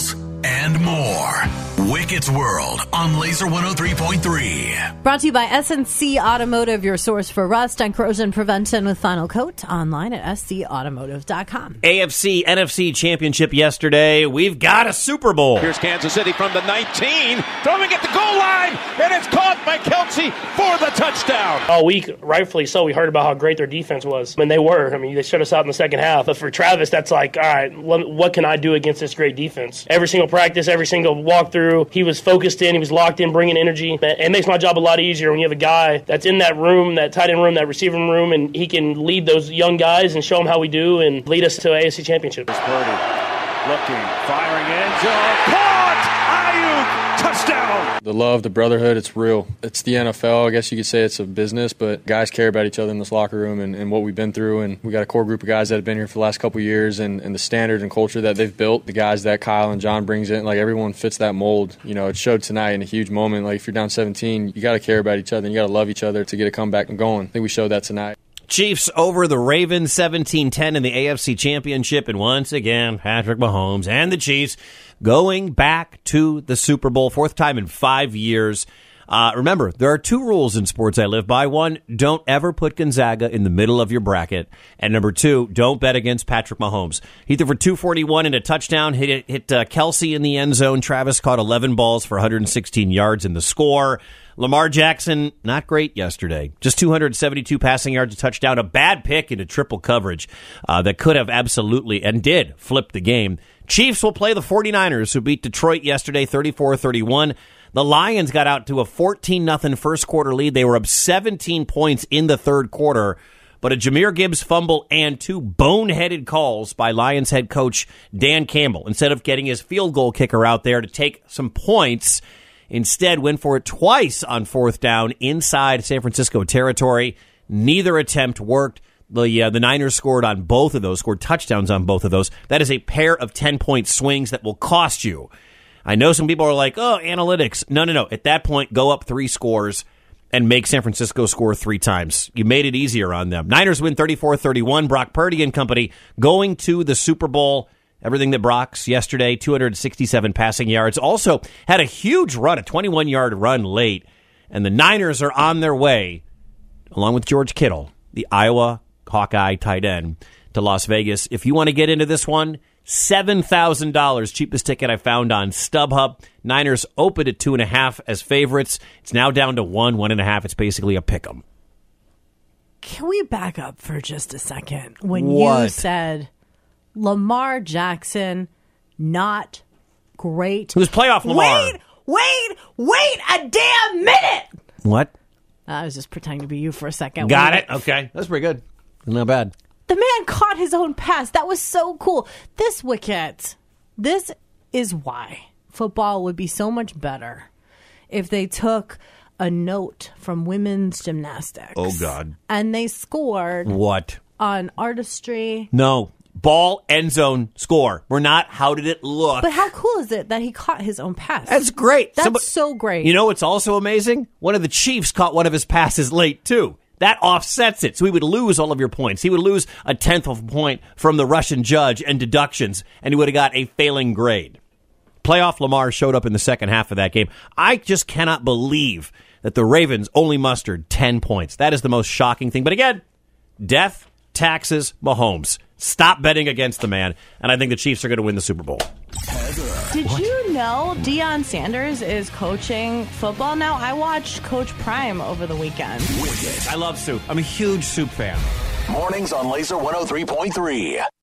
footballs, and more. Wickett's World on Laser 103.3. Brought to you by SNC Automotive, your source for rust and corrosion prevention with Final Coat. Online at scautomotive.com. AFC NFC championship yesterday. We've got a Super Bowl. Here's Kansas City from the 19, throwing at the goal line, and it's caught by Kelce for the touchdown. All week, rightfully so, we heard about how great their defense was. I mean, they were. I mean, they shut us out in the second half. But for Travis, that's like, all right, what can I do against this great defense? Every single practice, every single walkthrough, he was focused in, he was locked in, bringing energy. It makes my job a lot easier when you have a guy that's in that room, that tight end room, that receiving room, and he can lead those young guys and show them how we do and lead us to AFC Championship. Purdy looking, firing touchdown! The love, the brotherhood, it's real. It's the NFL. I guess you could say it's a business, but guys care about each other in this locker room and, and what we've been through. And we got a core group of guys that have been here for the last couple years and, and the standard and culture that they've built. The guys that Kyle and John brings in, like everyone fits that mold. You know, it showed tonight in a huge moment. Like if you're down 17, you got to care about each other and you got to love each other to get a comeback and going. I think we showed that tonight. Chiefs over the Ravens 17-10 in the AFC Championship and once again Patrick Mahomes and the Chiefs going back to the Super Bowl fourth time in 5 years. Uh, remember, there are two rules in sports I live by. One, don't ever put Gonzaga in the middle of your bracket. And number two, don't bet against Patrick Mahomes. He threw for 241 and a touchdown, hit, hit uh, Kelce in the end zone. Travis caught 11 balls for 116 yards in the score. Lamar Jackson, not great yesterday. Just 272 passing yards, a touchdown, a bad pick into triple coverage uh, that could have absolutely and did flip the game. Chiefs will play the 49ers, who beat Detroit yesterday 34 31. The Lions got out to a 14 0 first quarter lead. They were up 17 points in the third quarter. But a Jahmyr Gibbs fumble and two boneheaded calls by Lions head coach Dan Campbell. Instead of getting his field goal kicker out there to take some points, Instead, went for it twice on fourth down inside San Francisco territory. Neither attempt worked. The uh, the Niners scored on both of those, scored touchdowns on both of those. That is a pair of 10 point swings that will cost you. I know some people are like, oh, analytics. No, no, no. At that point, go up three scores and make San Francisco score three times. You made it easier on them. Niners win 34 31. Brock Purdy and company going to the Super Bowl Everything that Brock's yesterday, 267 passing yards. Also had a huge run, a 21 yard run late. And the Niners are on their way, along with George Kittle, the Iowa Hawkeye tight end, to Las Vegas. If you want to get into this one, $7,000, cheapest ticket I found on StubHub. Niners opened at two and a half as favorites. It's now down to one, one and a half. It's basically a pick 'em. Can we back up for just a second? When What? you said Lamar Jackson, not great. It was playoff Lamar. Wait, wait, wait a damn minute. What? I was just pretending to be you for a second. Got Wait. it? Okay. That's pretty good. Not bad. The man caught his own pass. That was so cool. This Wickett, this is why football would be so much better if they took a note from women's gymnastics. Oh, God. And they scored What? on artistry. No. Ball, end zone, score. We're not, how did it look? But how cool is it that he caught his own pass? That's great. That's Somebody- so great. You know what's also amazing? One of the Chiefs caught one of his passes late, too. That offsets it. So he would lose all of your points. He would lose a tenth of a point from the Russian judge and deductions, and he would have got a failing grade. Playoff Lamar showed up in the second half of that game. I just cannot believe that the Ravens only mustered 10 points. That is the most shocking thing. But again, death, taxes, Mahomes. Stop betting against the man, and I think the Chiefs are going to win the Super Bowl. Did you know Deion Sanders is coaching football now? I watched Coach Prime over the weekend. I love soup. I'm a huge soup fan. Mornings on Laser 103.3.